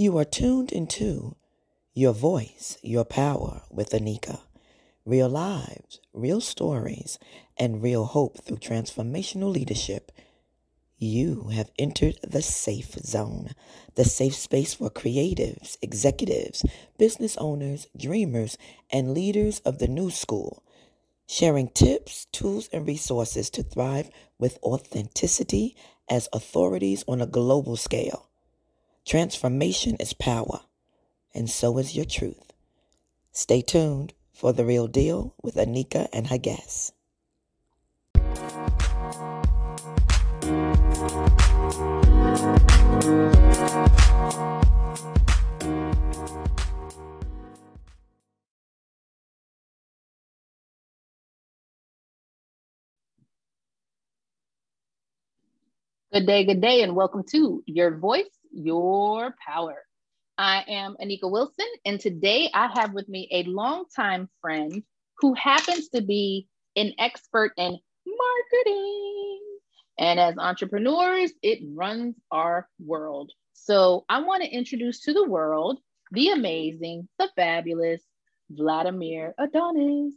You are tuned into Your Voice, Your Power with Anika. Real lives, real stories, and real hope through transformational leadership. You have entered the safe zone, the safe space for creatives, executives, business owners, dreamers, and leaders of the new school, sharing tips, tools, and resources to thrive with authenticity as authorities on a global scale. Transformation is power, and so is your truth. Stay tuned for the real deal with Anika and guests. Good day, good day, and welcome to Your Voice, Your Power. I am Anika Wilson, and today I have with me a longtime friend who happens to be an expert in marketing. And as entrepreneurs, it runs our world. So I want to introduce to the world the amazing, the fabulous Vladamir Adonis.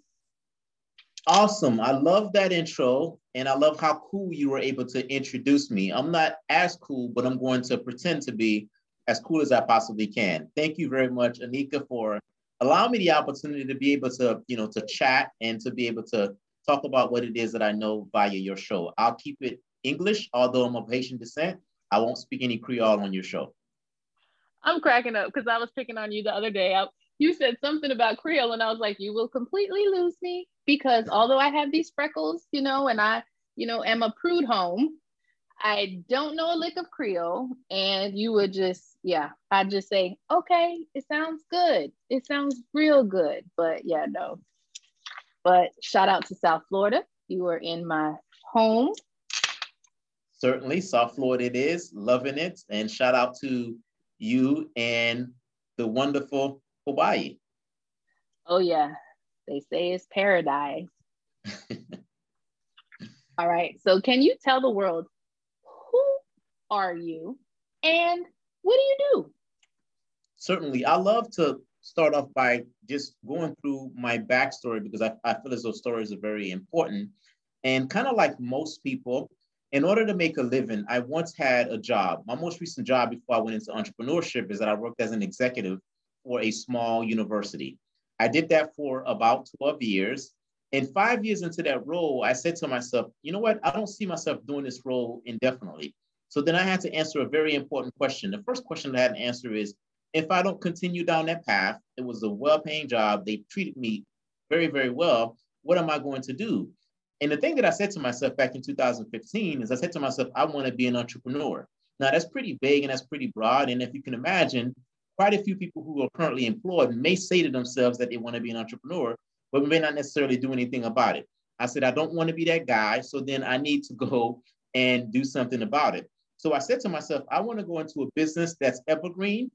Awesome. I love that intro. And I love how cool you were able to introduce me. I'm not as cool, but I'm going to pretend to be as cool as I possibly can. Thank you very much, Anika, for allowing me the opportunity to be able to, you know, to chat and to be able to talk about what it is that I know via your show. I'll keep it English, although I'm of Haitian descent. I won't speak any Creole on your show. I'm cracking up because I was picking on you the other day. I, you said something about Creole, and I was like, you will completely lose me because although I have these freckles, you know, and I, you know, am a prude home, I don't know a lick of Creole. And you would just, yeah, I'd just say, okay, it sounds good. It sounds real good. But yeah, no. But shout out to South Florida. You are in my home. Certainly, South Florida it is, loving it. And shout out to you and the wonderful Hawaii. Oh, yeah. They say it's paradise. All right. So, can you tell the world who are you and what do you do? Certainly. I love to start off by just going through my backstory because I, I feel as those stories are very important. And kind of like most people, in order to make a living, I once had a job. My most recent job before I went into entrepreneurship is that I worked as an executive for a small university. I did that for about 12 years. And five years into that role, I said to myself, you know what? I don't see myself doing this role indefinitely. So then I had to answer a very important question. The first question I had to answer is if I don't continue down that path, it was a well paying job, they treated me very, very well. What am I going to do? And the thing that I said to myself back in 2015 is I said to myself, I want to be an entrepreneur. Now, that's pretty vague and that's pretty broad. And if you can imagine, quite a few people who are currently employed may say to themselves that they want to be an entrepreneur, but may not necessarily do anything about it. I said, I don't want to be that guy. So then I need to go and do something about it. So I said to myself, I want to go into a business that's evergreen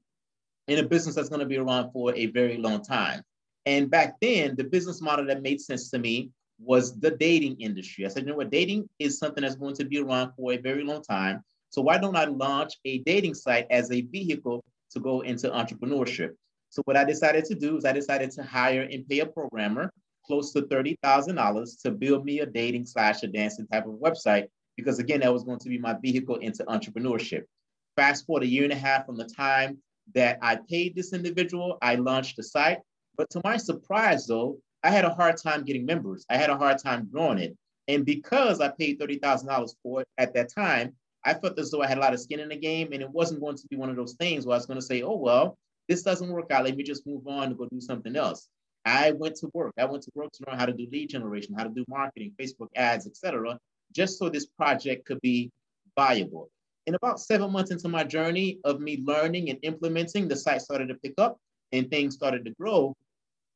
and a business that's going to be around for a very long time. And back then, the business model that made sense to me was the dating industry. I said, you know what, dating is something that's going to be around for a very long time. So why don't I launch a dating site as a vehicle to go into entrepreneurship. So what I decided to do is I decided to hire and pay a programmer close to $30,000 to build me a dating slash a dancing type of website, because again, that was going to be my vehicle into entrepreneurship. Fast forward a year and a half from the time that I paid this individual, I launched the site. But to my surprise though, I had a hard time getting members. I had a hard time growing it. And because I paid $30,000 for it at that time, I felt as though I had a lot of skin in the game, and it wasn't going to be one of those things where I was going to say, "Oh well, this doesn't work out. Let me just move on and go do something else." I went to work. I went to work to learn how to do lead generation, how to do marketing, Facebook ads, etc., just so this project could be viable. In about seven months into my journey of me learning and implementing, the site started to pick up and things started to grow.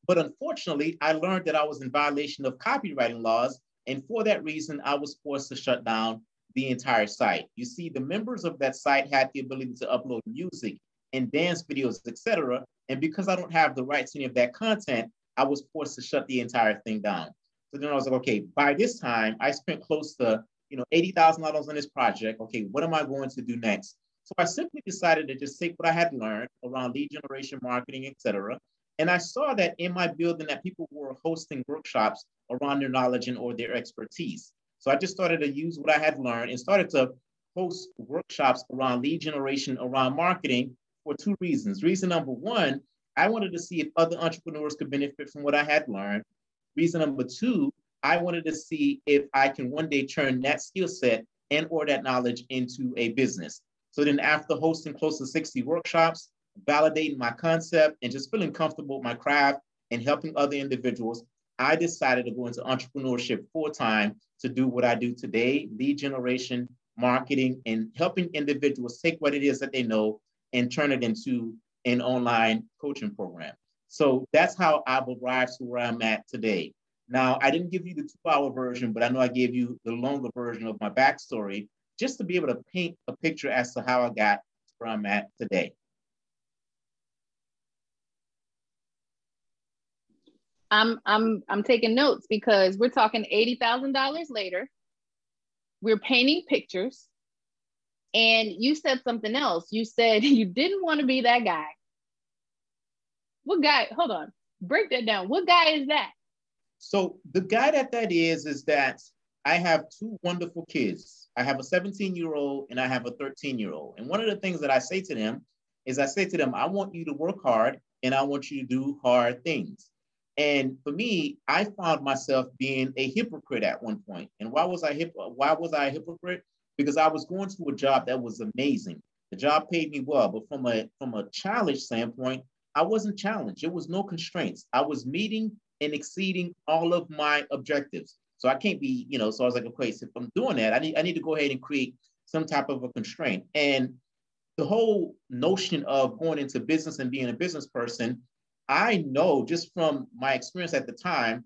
But unfortunately, I learned that I was in violation of copywriting laws. And for that reason, I was forced to shut down the entire site. You see, the members of that site had the ability to upload music and dance videos, etc. And because I don't have the rights to any of that content, I was forced to shut the entire thing down. So then I was like, okay, by this time, I spent close to you know $80,000 on this project. Okay, what am I going to do next? So I simply decided to just take what I had learned around lead generation, marketing, etc. And I saw that in my building that people were hosting workshops around their knowledge and or their expertise. So I just started to use what I had learned and started to host workshops around lead generation, around marketing for two reasons. Reason number one, I wanted to see if other entrepreneurs could benefit from what I had learned. Reason number two, I wanted to see if I can one day turn that skill set and or that knowledge into a business. So then after hosting close to 60 workshops, validating my concept and just feeling comfortable with my craft and helping other individuals, I decided to go into entrepreneurship full time to do what I do today, lead generation, marketing, and helping individuals take what it is that they know and turn it into an online coaching program. So that's how I've arrived to where I'm at today. Now, I didn't give you the two hour version, but I know I gave you the longer version of my backstory just to be able to paint a picture as to how I got where I'm at today. I'm I'm I'm taking notes because we're talking eighty thousand dollars later. We're painting pictures, and you said something else. You said you didn't want to be that guy. What guy? Hold on, break that down. What guy is that? So the guy that that is is that I have two wonderful kids. I have a 17 year old and I have a 13 year old. And one of the things that I say to them is I say to them, I want you to work hard and I want you to do hard things. And for me, I found myself being a hypocrite at one point. And why was I hip? Why was I a hypocrite? Because I was going to a job that was amazing. The job paid me well, but from a from a challenge standpoint, I wasn't challenged. There was no constraints. I was meeting and exceeding all of my objectives. So I can't be, you know. So I was like, okay, so if I'm doing that, I need I need to go ahead and create some type of a constraint. And the whole notion of going into business and being a business person I know just from my experience at the time,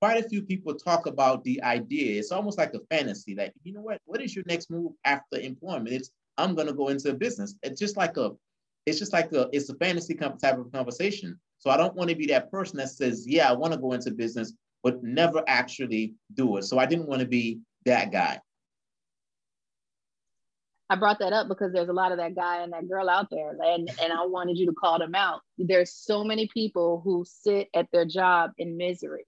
quite a few people talk about the idea. It's almost like a fantasy. Like, you know what? What is your next move after employment? It's I'm gonna go into a business. It's just like a, it's just like a, it's a fantasy type of conversation. So I don't want to be that person that says, yeah, I want to go into business, but never actually do it. So I didn't want to be that guy. I brought that up because there's a lot of that guy and that girl out there, and and I wanted you to call them out. There's so many people who sit at their job in misery.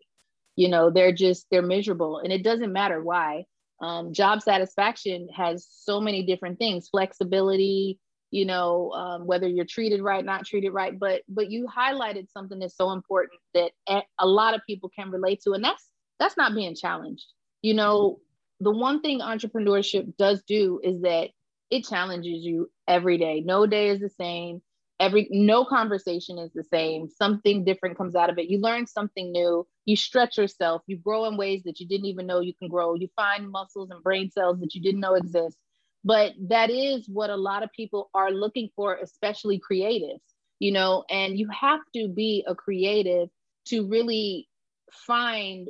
You know, they're just they're miserable, and it doesn't matter why. Um, job satisfaction has so many different things, flexibility. You know, um, whether you're treated right, not treated right, but but you highlighted something that's so important that a lot of people can relate to, and that's that's not being challenged. You know, the one thing entrepreneurship does do is that it challenges you every day. No day is the same. Every no conversation is the same. Something different comes out of it. You learn something new. You stretch yourself. You grow in ways that you didn't even know you can grow. You find muscles and brain cells that you didn't know exist. But that is what a lot of people are looking for, especially creatives, you know, and you have to be a creative to really find,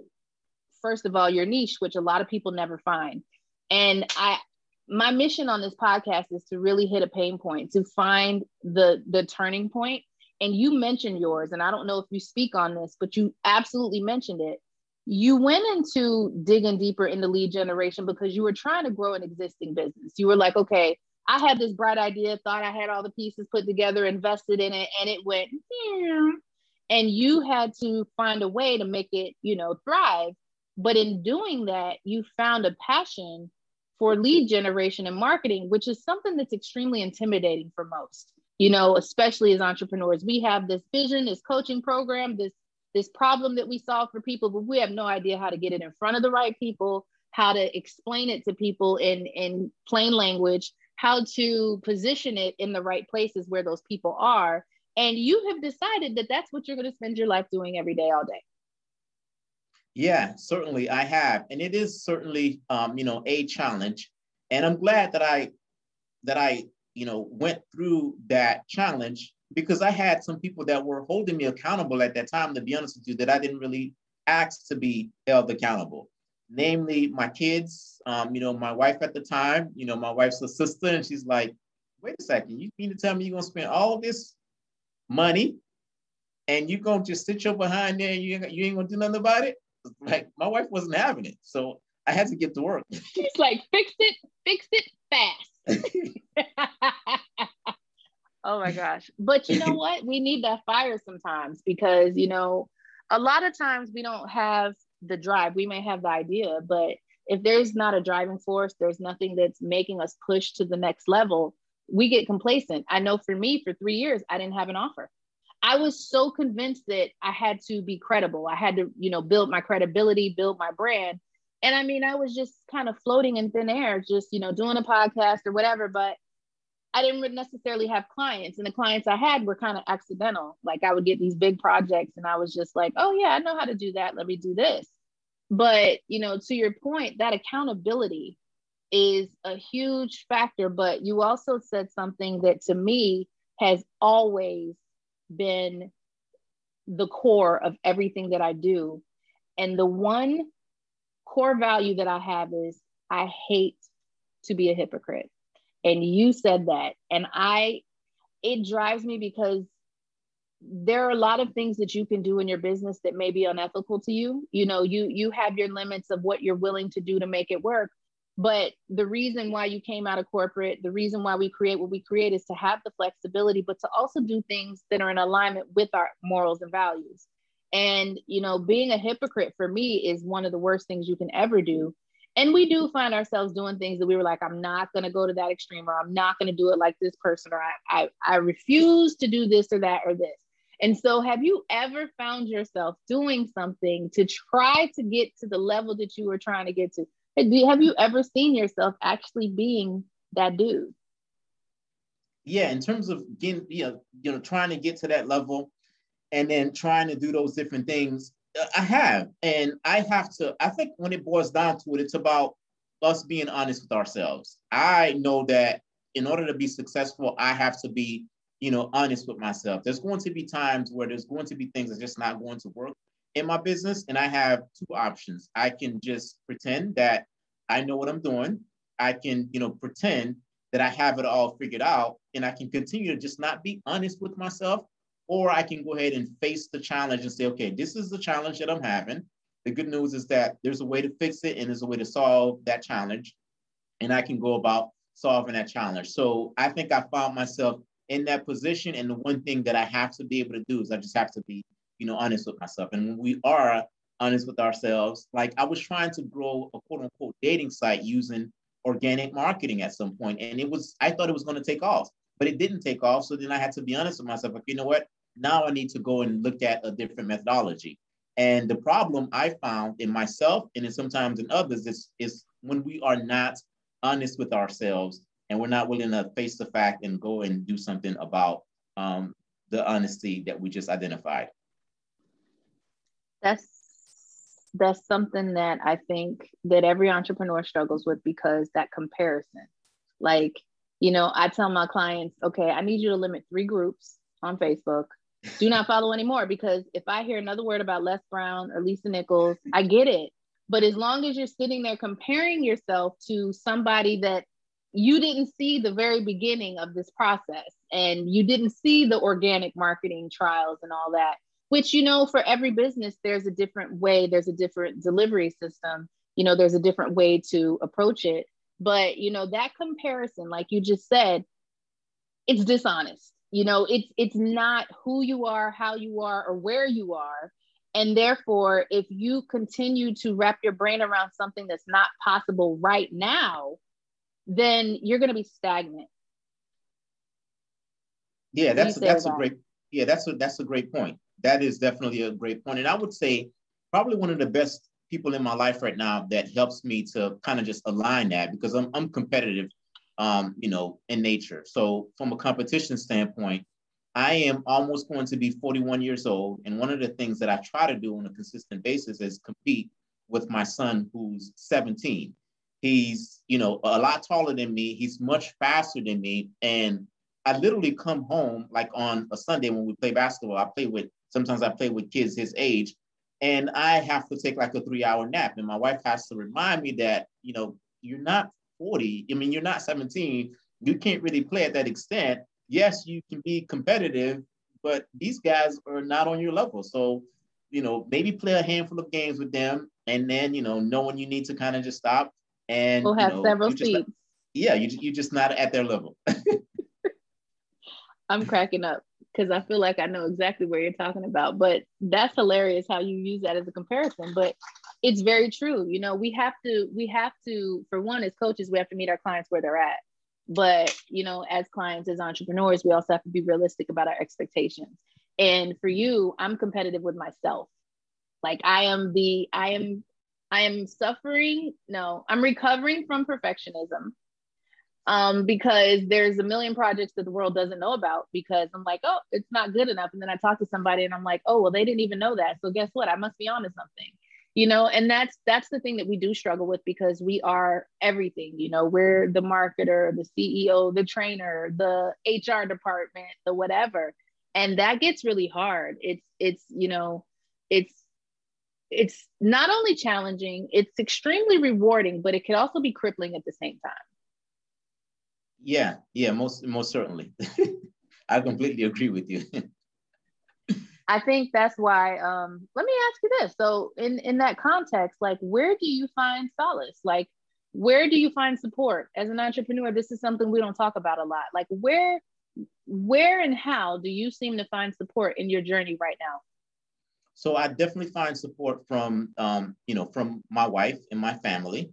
first of all, your niche, which a lot of people never find. And I, my mission on this podcast is to really hit a pain point to find the the turning point. and you mentioned yours and i don't know if you speak on this but you absolutely mentioned it. You went into digging deeper into lead generation because you were trying to grow an existing business. You were like okay i had this bright idea thought i had all the pieces put together invested in it and it went and you had to find a way to make it you know thrive. But in doing that you found a passion for lead generation and marketing, which is something that's extremely intimidating for most, you know, especially as entrepreneurs. We have this vision, this coaching program, this this problem that we solve for people, but we have no idea how to get it in front of the right people, how to explain it to people in, in plain language, how to position it in the right places where those people are. And you have decided that that's what you're going to spend your life doing every day, all day. Yeah, certainly I have, and it is certainly um, you know a challenge, and I'm glad that I that I you know went through that challenge because I had some people that were holding me accountable at that time. To be honest with you, that I didn't really ask to be held accountable, namely my kids. Um, you know, my wife at the time. You know, my wife's a sister, and she's like, "Wait a second, you mean to tell me you're gonna spend all this money and you're gonna just sit your behind there and you ain't, you ain't gonna do nothing about it?" Like my wife wasn't having it. So I had to get to work. She's like, fix it, fix it fast. oh my gosh. But you know what? We need that fire sometimes because, you know, a lot of times we don't have the drive. We may have the idea, but if there's not a driving force, there's nothing that's making us push to the next level, we get complacent. I know for me, for three years, I didn't have an offer. I was so convinced that I had to be credible. I had to, you know, build my credibility, build my brand. And I mean, I was just kind of floating in thin air, just, you know, doing a podcast or whatever. But I didn't necessarily have clients, and the clients I had were kind of accidental. Like I would get these big projects, and I was just like, oh, yeah, I know how to do that. Let me do this. But, you know, to your point, that accountability is a huge factor. But you also said something that to me has always been the core of everything that I do. And the one core value that I have is I hate to be a hypocrite. And you said that. And I, it drives me because there are a lot of things that you can do in your business that may be unethical to you. You know, you you have your limits of what you're willing to do to make it work. But the reason why you came out of corporate, the reason why we create what we create is to have the flexibility, but to also do things that are in alignment with our morals and values. And, you know, being a hypocrite for me is one of the worst things you can ever do. And we do find ourselves doing things that we were like, I'm not going to go to that extreme, or I'm not going to do it like this person, or I, I, I refuse to do this or that or this. And so, have you ever found yourself doing something to try to get to the level that you were trying to get to? Have you ever seen yourself actually being that dude? Yeah, in terms of getting, you know, you know, trying to get to that level, and then trying to do those different things, uh, I have, and I have to. I think when it boils down to it, it's about us being honest with ourselves. I know that in order to be successful, I have to be, you know, honest with myself. There's going to be times where there's going to be things that's just not going to work in my business and I have two options. I can just pretend that I know what I'm doing. I can, you know, pretend that I have it all figured out and I can continue to just not be honest with myself or I can go ahead and face the challenge and say, okay, this is the challenge that I'm having. The good news is that there's a way to fix it and there's a way to solve that challenge and I can go about solving that challenge. So I think I found myself in that position and the one thing that I have to be able to do is I just have to be you know, honest with myself. And we are honest with ourselves, like I was trying to grow a quote unquote dating site using organic marketing at some point, and it was I thought it was going to take off, but it didn't take off. So then I had to be honest with myself, like you know what, now I need to go and look at a different methodology. And the problem I found in myself and then sometimes in others is, is when we are not honest with ourselves and we're not willing to face the fact and go and do something about um, the honesty that we just identified that's that's something that I think that every entrepreneur struggles with because that comparison. Like, you know, I tell my clients, okay, I need you to limit three groups on Facebook. Do not follow anymore because if I hear another word about Les Brown or Lisa Nichols, I get it. But as long as you're sitting there comparing yourself to somebody that you didn't see the very beginning of this process and you didn't see the organic marketing trials and all that, which you know for every business there's a different way there's a different delivery system you know there's a different way to approach it. But you know that comparison like you just said it's dishonest. You know it's it's not who you are how you are or where you are. And therefore if you continue to wrap your brain around something that's not possible right now then you're going to be stagnant. Yeah that's that's that? a great yeah that's a that's a great point that is definitely a great point. And I would say probably one of the best people in my life right now that helps me to kind of just align that because I'm, I'm competitive, um, you know, in nature. So from a competition standpoint, I am almost going to be 41 years old. And one of the things that I try to do on a consistent basis is compete with my son who's 17. He's, you know, a lot taller than me. He's much faster than me. And I literally come home like on a Sunday when we play basketball. I play with Sometimes I play with kids his age, and I have to take like a three hour nap. And my wife has to remind me that, you know, you're not 40. I mean, you're not 17. You can't really play at that extent. Yes, you can be competitive, but these guys are not on your level. So, you know, maybe play a handful of games with them and then, you know, know when you need to kind of just stop. And we'll have you know, several seats. yeah, you you're just not at their level. I'm cracking up because I feel like I know exactly where you're talking about. But that's hilarious how you use that as a comparison. But it's very true. You know, we have to, we have to, for one, as coaches, we have to meet our clients where they're at. But, you know, as clients, as entrepreneurs, we also have to be realistic about our expectations. And for you, I'm competitive with myself. Like I am the, I am, I am suffering. No, I'm recovering from perfectionism um, because there's a million projects that the world doesn't know about because I'm like, oh, it's not good enough. And then I talk to somebody and I'm like, oh, well, they didn't even know that. So guess what? I must be onto something. You know, and that's that's the thing that we do struggle with because we are everything, you know, we're the marketer, the CEO, the trainer, the HR department, the whatever. And that gets really hard. It's it's, you know, it's it's not only challenging, it's extremely rewarding, but it can also be crippling at the same time. Yeah, yeah, most most certainly. I completely agree with you. I think that's why. Um, let me ask you this: so, in in that context, like, where do you find solace? Like, where do you find support as an entrepreneur? This is something we don't talk about a lot. Like, where, where, and how do you seem to find support in your journey right now? So, I definitely find support from, um, you know, from my wife and my family.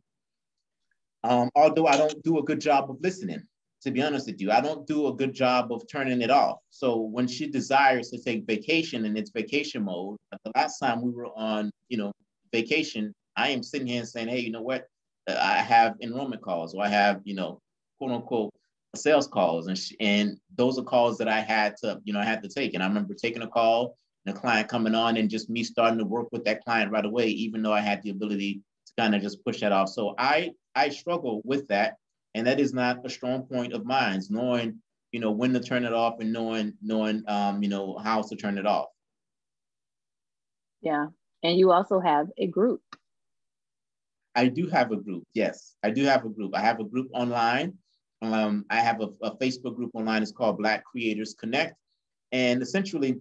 Um, although I don't do a good job of listening to be honest with you. I don't do a good job of turning it off. So when she desires to take vacation and it's vacation mode, the last time we were on, you know, vacation, I am sitting here and saying, hey, you know what? I have enrollment calls or I have, you know, quote unquote sales calls. And, she, and those are calls that I had to, you know, I had to take. And I remember taking a call and a client coming on and just me starting to work with that client right away, even though I had the ability to kind of just push that off. So I, I struggle with that and that is not a strong point of mine knowing you know when to turn it off and knowing knowing um, you know how to turn it off. Yeah. And you also have a group. I do have a group yes. I do have a group. I have a group online. Um, i have a, a facebook group online. It's called black creators connect. And essentially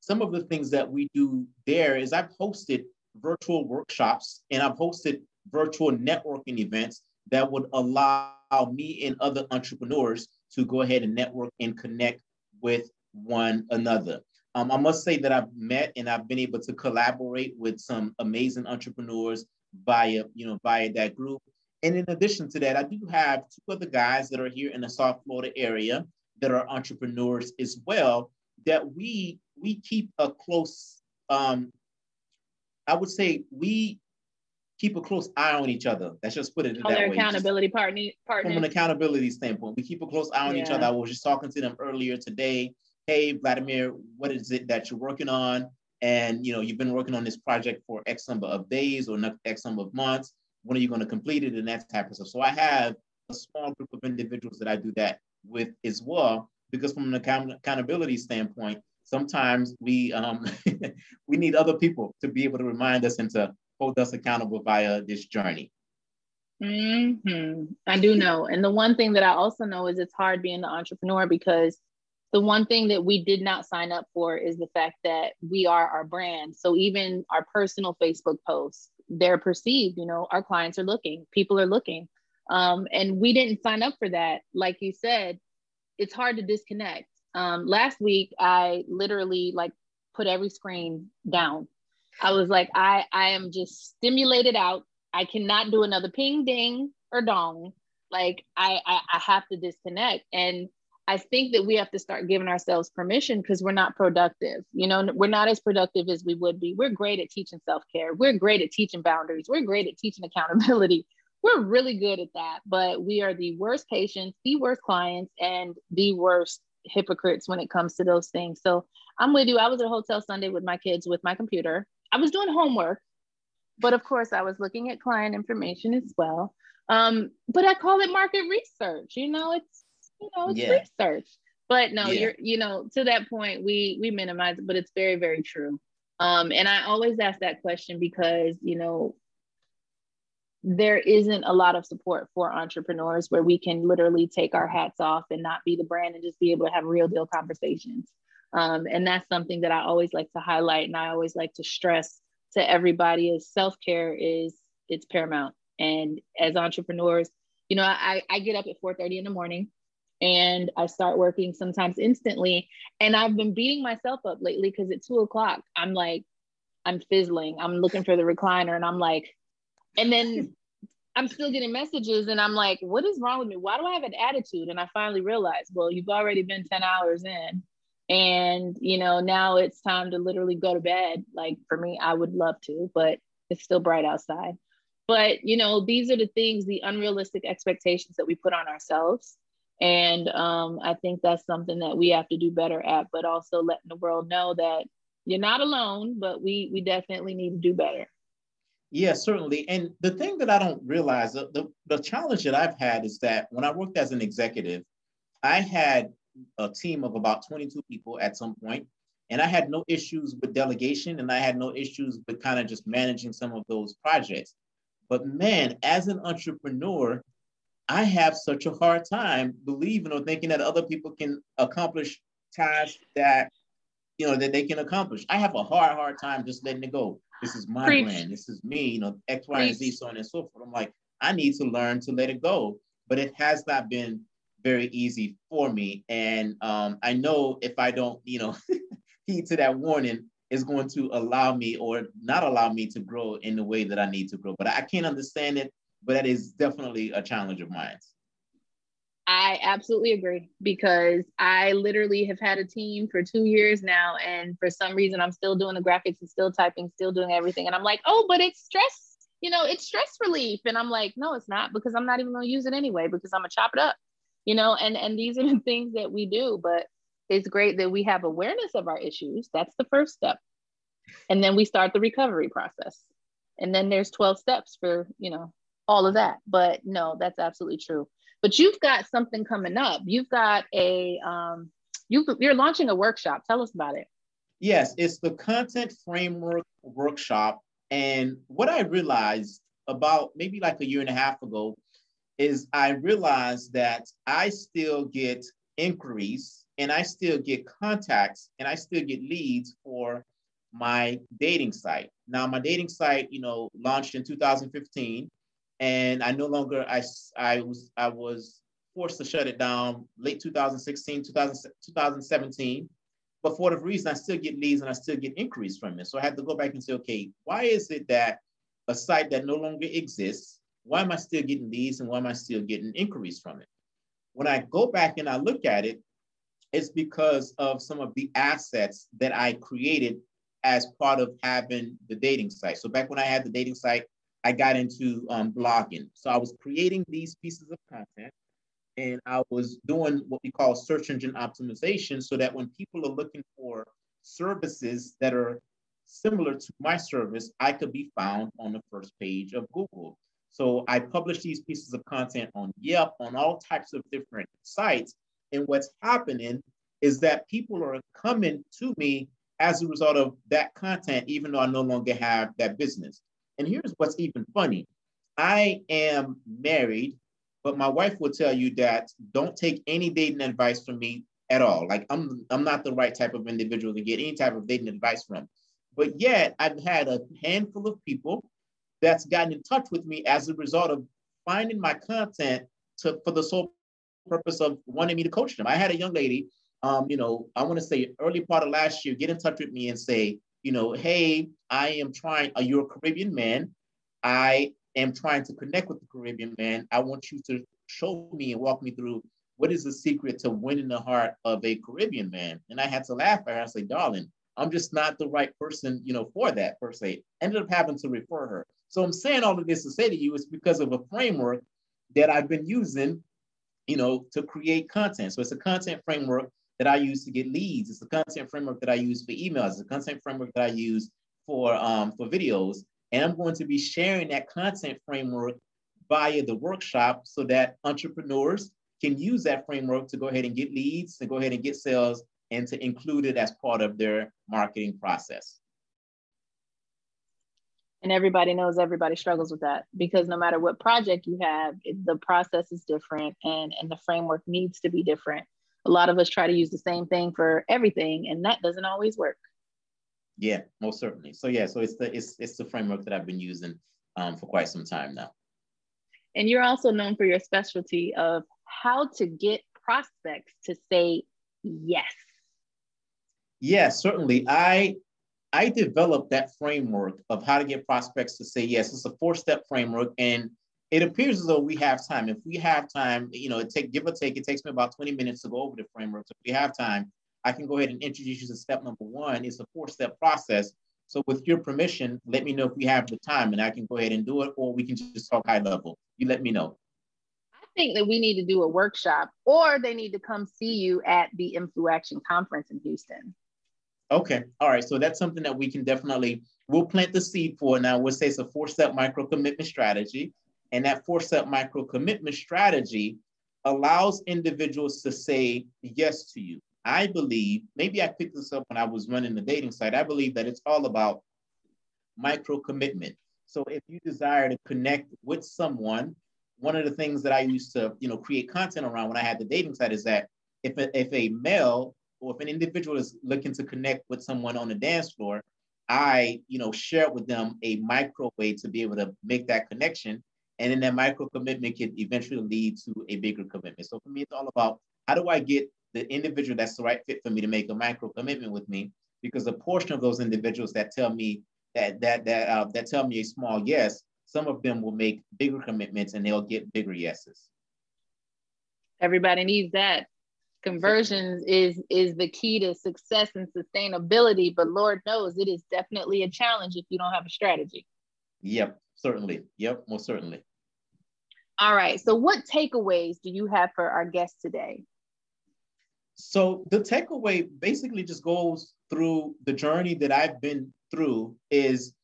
some of the things that we do there is i've hosted virtual workshops and i've hosted virtual networking events that would allow me and other entrepreneurs to go ahead and network and connect with one another. Um, I must say that I've met and I've been able to collaborate with some amazing entrepreneurs via, you know, via that group. And in addition to that, I do have two other guys that are here in the South Florida area that are entrepreneurs as well. That we we keep a close, um, I would say we keep a close eye on each other. Let's just put it on their way. accountability partner, partner. From an accountability standpoint, we keep a close eye on yeah. each other. I was just talking to them earlier today. Hey, Vladamir, what is it that you're working on? And you know, you've been working on this project for X number of days or X number of months. When are you going to complete it? And that type of stuff. So I have a small group of individuals that I do that with as well, because from an account- accountability standpoint, sometimes we um, we need other people to be able to remind us and to hold us accountable via this journey. Mm-hmm. I do know. And the one thing that I also know is it's hard being the entrepreneur because the one thing that we did not sign up for is the fact that we are our brand. So even our personal Facebook posts, they're perceived, you know, our clients are looking, people are looking. Um, and we didn't sign up for that. Like you said, it's hard to disconnect. Um, last week, I literally like put every screen down I was like, I I am just stimulated out. I cannot do another ping ding or dong. Like I, I, I have to disconnect. And I think that we have to start giving ourselves permission because we're not productive. You know, we're not as productive as we would be. We're great at teaching self-care. We're great at teaching boundaries. We're great at teaching accountability. We're really good at that, but we are the worst patients, the worst clients, and the worst hypocrites when it comes to those things. So I'm with you. I was at a hotel Sunday with my kids with my computer I was doing homework, but of course I was looking at client information as well. Um, but I call it market research. You know, it's you know it's yeah. research. But no, yeah. you're you know to that point we we minimize it, but it's very very true. Um, and I always ask that question because you know there isn't a lot of support for entrepreneurs where we can literally take our hats off and not be the brand and just be able to have real deal conversations. Um, and that's something that I always like to highlight and I always like to stress to everybody is self-care is it's paramount. And as entrepreneurs, you know, I, I get up at 4:30 in the morning and I start working sometimes instantly. And I've been beating myself up lately because at two o'clock, I'm like, I'm fizzling. I'm looking for the recliner and I'm like, and then I'm still getting messages and I'm like, what is wrong with me? Why do I have an attitude? And I finally realized, well, you've already been 10 hours in. And, you know, now it's time to literally go to bed. Like for me, I would love to, but it's still bright outside. But, you know, these are the things, the unrealistic expectations that we put on ourselves. And um, I think that's something that we have to do better at, but also letting the world know that you're not alone, but we we definitely need to do better. Yeah, certainly. And the thing that I don't realize, the, the, the challenge that I've had is that when I worked as an executive, I had a team of about 22 people at some point, and I had no issues with delegation and I had no issues with kind of just managing some of those projects. But man, as an entrepreneur, I have such a hard time believing or thinking that other people can accomplish tasks that you know that they can accomplish. I have a hard, hard time just letting it go. This is my Preach. brand. This is me. You know, X, Y, Preach. and Z, so on and so forth. I'm like, I need to learn to let it go, but it has not been very easy for me. And um, I know if I don't, you know, heed to that warning, is going to allow me or not allow me to grow in the way that I need to grow. But I can't understand it. But that is definitely a challenge of mine. I absolutely agree because I literally have had a team for two years now. And for some reason, I'm still doing the graphics and still typing, still doing everything. And I'm like, oh, but it's stress, you know, it's stress relief. And I'm like, no, it's not because I'm not even going to use it anyway because I'm going to chop it up, you know, and, and these are the things that we do. But it's great that we have awareness of our issues. That's the first step. And then we start the recovery process. And then there's 12 steps for, you know, all of that. But no, that's absolutely true but you've got something coming up. You've got a um, you you're launching a workshop. Tell us about it. Yes, it's the content framework workshop. And what I realized about maybe like a year and a half ago is I realized that I still get inquiries and I still get contacts and I still get leads for my dating site. Now, my dating site, you know, launched in 2015 and I no longer I I was I was forced to shut it down late 2016, 2000, 2017. But for whatever reason, I still get leads and I still get inquiries from it. So I had to go back and say, okay, why is it that a site that no longer exists, why am I still getting leads and why am I still getting inquiries from it? When I go back and I look at it, it's because of some of the assets that I created as part of having the dating site. So back when I had the dating site, I got into um, blogging. So I was creating these pieces of content and I was doing what we call search engine optimization so that when people are looking for services that are similar to my service, I could be found on the first page of Google. So I publish these pieces of content on Yelp, on all types of different sites. And what's happening is that people are coming to me as a result of that content, even though I no longer have that business. And here's what's even funny I am married, but my wife will tell you that don't take any dating advice from me at all. Like I'm, I'm not the right type of individual to get any type of dating advice from. But yet, I've had a handful of people that's gotten in touch with me as a result of finding my content to for the sole purpose of wanting me to coach them. I had a young lady, um, you know, I want to say early part of last year, get in touch with me and say, you know, hey, I am trying, are you a Caribbean man? I am trying to connect with the Caribbean man. I want you to show me and walk me through what is the secret to winning the heart of a Caribbean man. And I had to laugh at her. I say, darling, I'm just not the right person, you know, for that per se. Ended up having to refer her. So I'm saying all of this to say to you it's because of a framework that I've been using, you know, to create content. So it's a content framework that I use to get leads. It's a content framework that I use for emails. It's a content framework that I use for, um, for videos. And I'm going to be sharing that content framework via the workshop so that entrepreneurs can use that framework to go ahead and get leads, to go ahead and get sales, and to include it as part of their marketing process. And everybody knows everybody struggles with that because no matter what project you have, it, the process is different and, and the framework needs to be different a lot of us try to use the same thing for everything and that doesn't always work yeah most certainly so yeah so it's the it's, it's the framework that i've been using um, for quite some time now And you're also known for your specialty of how to get prospects to say yes. Yes, certainly. I I developed that framework of how to get prospects to say yes. It's a four-step framework, and it appears as though we have time. If we have time, you know, it take give or take, it takes me about 20 minutes to go over the framework. So if we have time, I can go ahead and introduce you to step number one. It's a four-step process. So with your permission, let me know if we have the time and I can go ahead and do it, or we can just talk high level. You let me know. I think that we need to do a workshop or they need to come see you at the InfluAction conference in Houston. Okay. All right. So that's something that we can definitely, we'll plant the seed for. Now, we'll say it's a four step micro commitment strategy. And that four step micro commitment strategy allows individuals to say yes to you. I believe, maybe I picked this up when I was running the dating site. I believe that it's all about micro commitment. So if you desire to connect with someone, one of the things that I used to, you know, create content around when I had the dating site is that if a, if a male or if an individual is looking to connect with someone on the dance floor, I, you know, share with them a micro way to be able to make that connection. And then that micro commitment can eventually lead to a bigger commitment. So for me, it's all about how do I get the individual that's the right fit for me to make a micro commitment with me? Because a portion of those individuals that tell me that that that uh, that tell me a small yes, some of them will make bigger commitments and they'll get bigger yeses. Everybody needs that conversions is is the key to success and sustainability but lord knows it is definitely a challenge if you don't have a strategy. Yep certainly. Yep most certainly. All right so what takeaways do you have for our guests today? So the takeaway basically just goes through the journey that i've been through is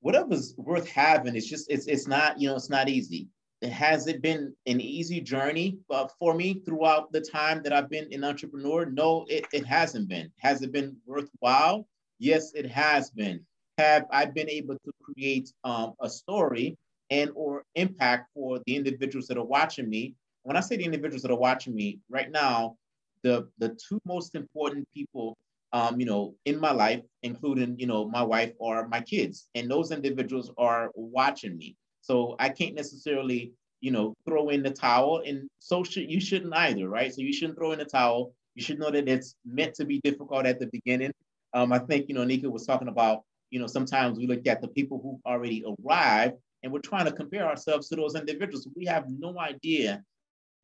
whatever's worth having it's just it's it's not you know it's not easy has it been an easy journey uh, for me throughout the time that I've been an entrepreneur? No, it, it hasn't been. Has it been worthwhile? Yes, it has been. Have I been able to create um, a story and or impact for the individuals that are watching me? When I say the individuals that are watching me right now, the the two most important people, um, you know, in my life, including you know my wife or my kids, and those individuals are watching me. So I can't necessarily, you know, throw in the towel. And so should you shouldn't either, right? So you shouldn't throw in the towel. You should know that it's meant to be difficult at the beginning. Um, I think, you know, Nika was talking about, you know, sometimes we look at the people who already arrived and we're trying to compare ourselves to those individuals. We have no idea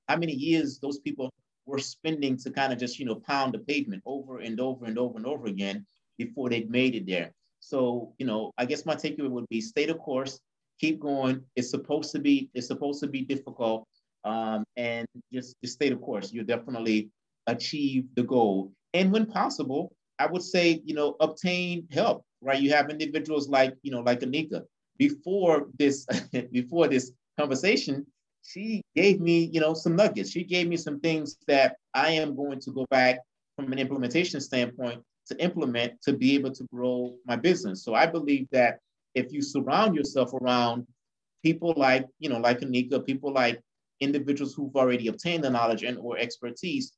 how many years those people were spending to kind of just, you know, pound the pavement over and over and over and over again before they made it there. So, you know, I guess my takeaway would be stay the course, keep going. It's supposed to be it's supposed to be difficult, um, and just just stay the course. You'll definitely achieve the goal. And when possible, I would say you know obtain help. Right, you have individuals like you know like Anika. Before this before this conversation, she gave me you know some nuggets. She gave me some things that I am going to go back from an implementation standpoint to implement to be able to grow my business. So I believe that if you surround yourself around people like, you know, like Anika, people like individuals who've already obtained the knowledge and or expertise,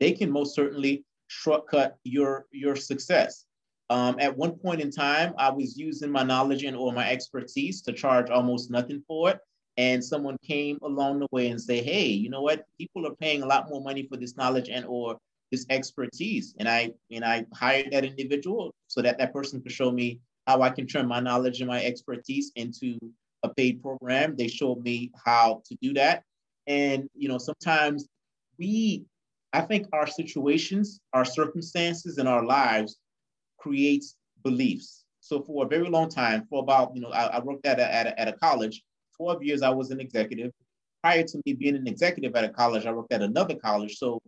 they can most certainly shortcut your your success. Um, at one point in time, I was using my knowledge and or my expertise to charge almost nothing for it. And someone came along the way and say, hey, you know what? People are paying a lot more money for this knowledge and or this expertise. And I and I hired that individual so that that person could show me how I can turn my knowledge and my expertise into a paid program. They showed me how to do that. And, you know, sometimes we, I think our situations, our circumstances in our lives creates beliefs. So for a very long time, for about, you know, I, I worked at a, at, a, at a college, 12 years I was an executive. Prior to me being an executive at a college, I worked at another college. So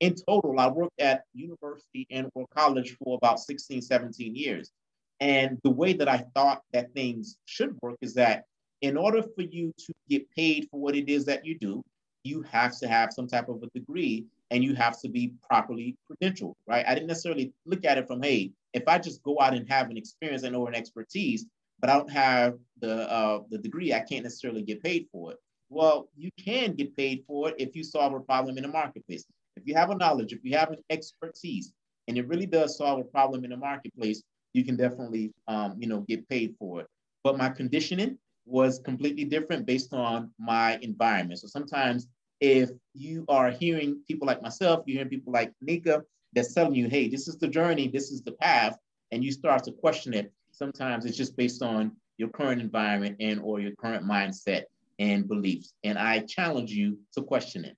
in total, I worked at university and or college for about 16, 17 years. And the way that I thought that things should work is that in order for you to get paid for what it is that you do, you have to have some type of a degree and you have to be properly credentialed, right? I didn't necessarily look at it from, hey, if I just go out and have an experience and or an expertise, but I don't have the uh, the degree, I can't necessarily get paid for it. Well, you can get paid for it if you solve a problem in the marketplace. If you have a knowledge, if you have an expertise, and it really does solve a problem in the marketplace, you can definitely, um, you know, get paid for it. But my conditioning was completely different based on my environment. So sometimes if you are hearing people like myself, you're hearing people like Nika that's telling you, hey, this is the journey, this is the path, and you start to question it, sometimes it's just based on your current environment and or your current mindset and beliefs. And I challenge you to question it.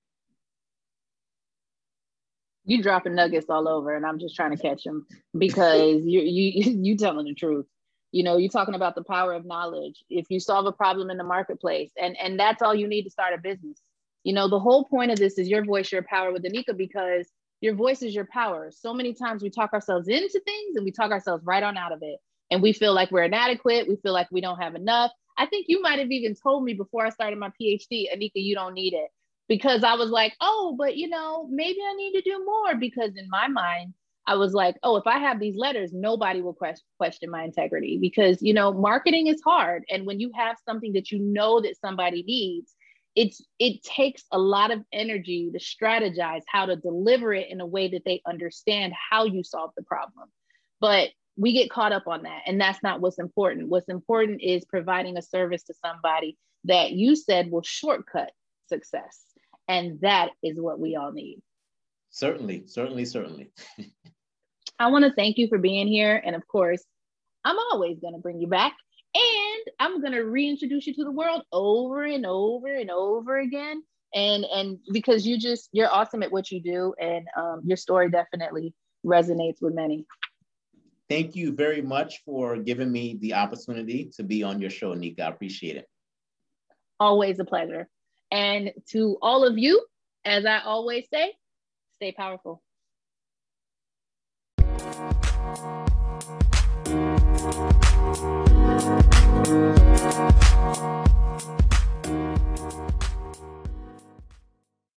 You dropping nuggets all over, and I'm just trying to catch them because you you you telling the truth. You know, you're talking about the power of knowledge. If you solve a problem in the marketplace, and and that's all you need to start a business. You know, the whole point of this is your voice, your power with Anika, because your voice is your power. So many times we talk ourselves into things and we talk ourselves right on out of it. And we feel like we're inadequate. We feel like we don't have enough. I think you might have even told me before I started my PhD, Anika, you don't need it. Because I was like, oh, but you know, maybe I need to do more. Because in my mind, I was like, oh, if I have these letters, nobody will question my integrity because, you know, marketing is hard. And when you have something that you know that somebody needs, it's it takes a lot of energy to strategize how to deliver it in a way that they understand how you solve the problem but we get caught up on that and that's not what's important what's important is providing a service to somebody that you said will shortcut success and that is what we all need certainly certainly certainly i want to thank you for being here and of course i'm always going to bring you back and I'm gonna reintroduce you to the world over and over and over again. And and because you just you're awesome at what you do, and um, your story definitely resonates with many. Thank you very much for giving me the opportunity to be on your show, Nika. I appreciate it. Always a pleasure. And to all of you, as I always say, stay powerful.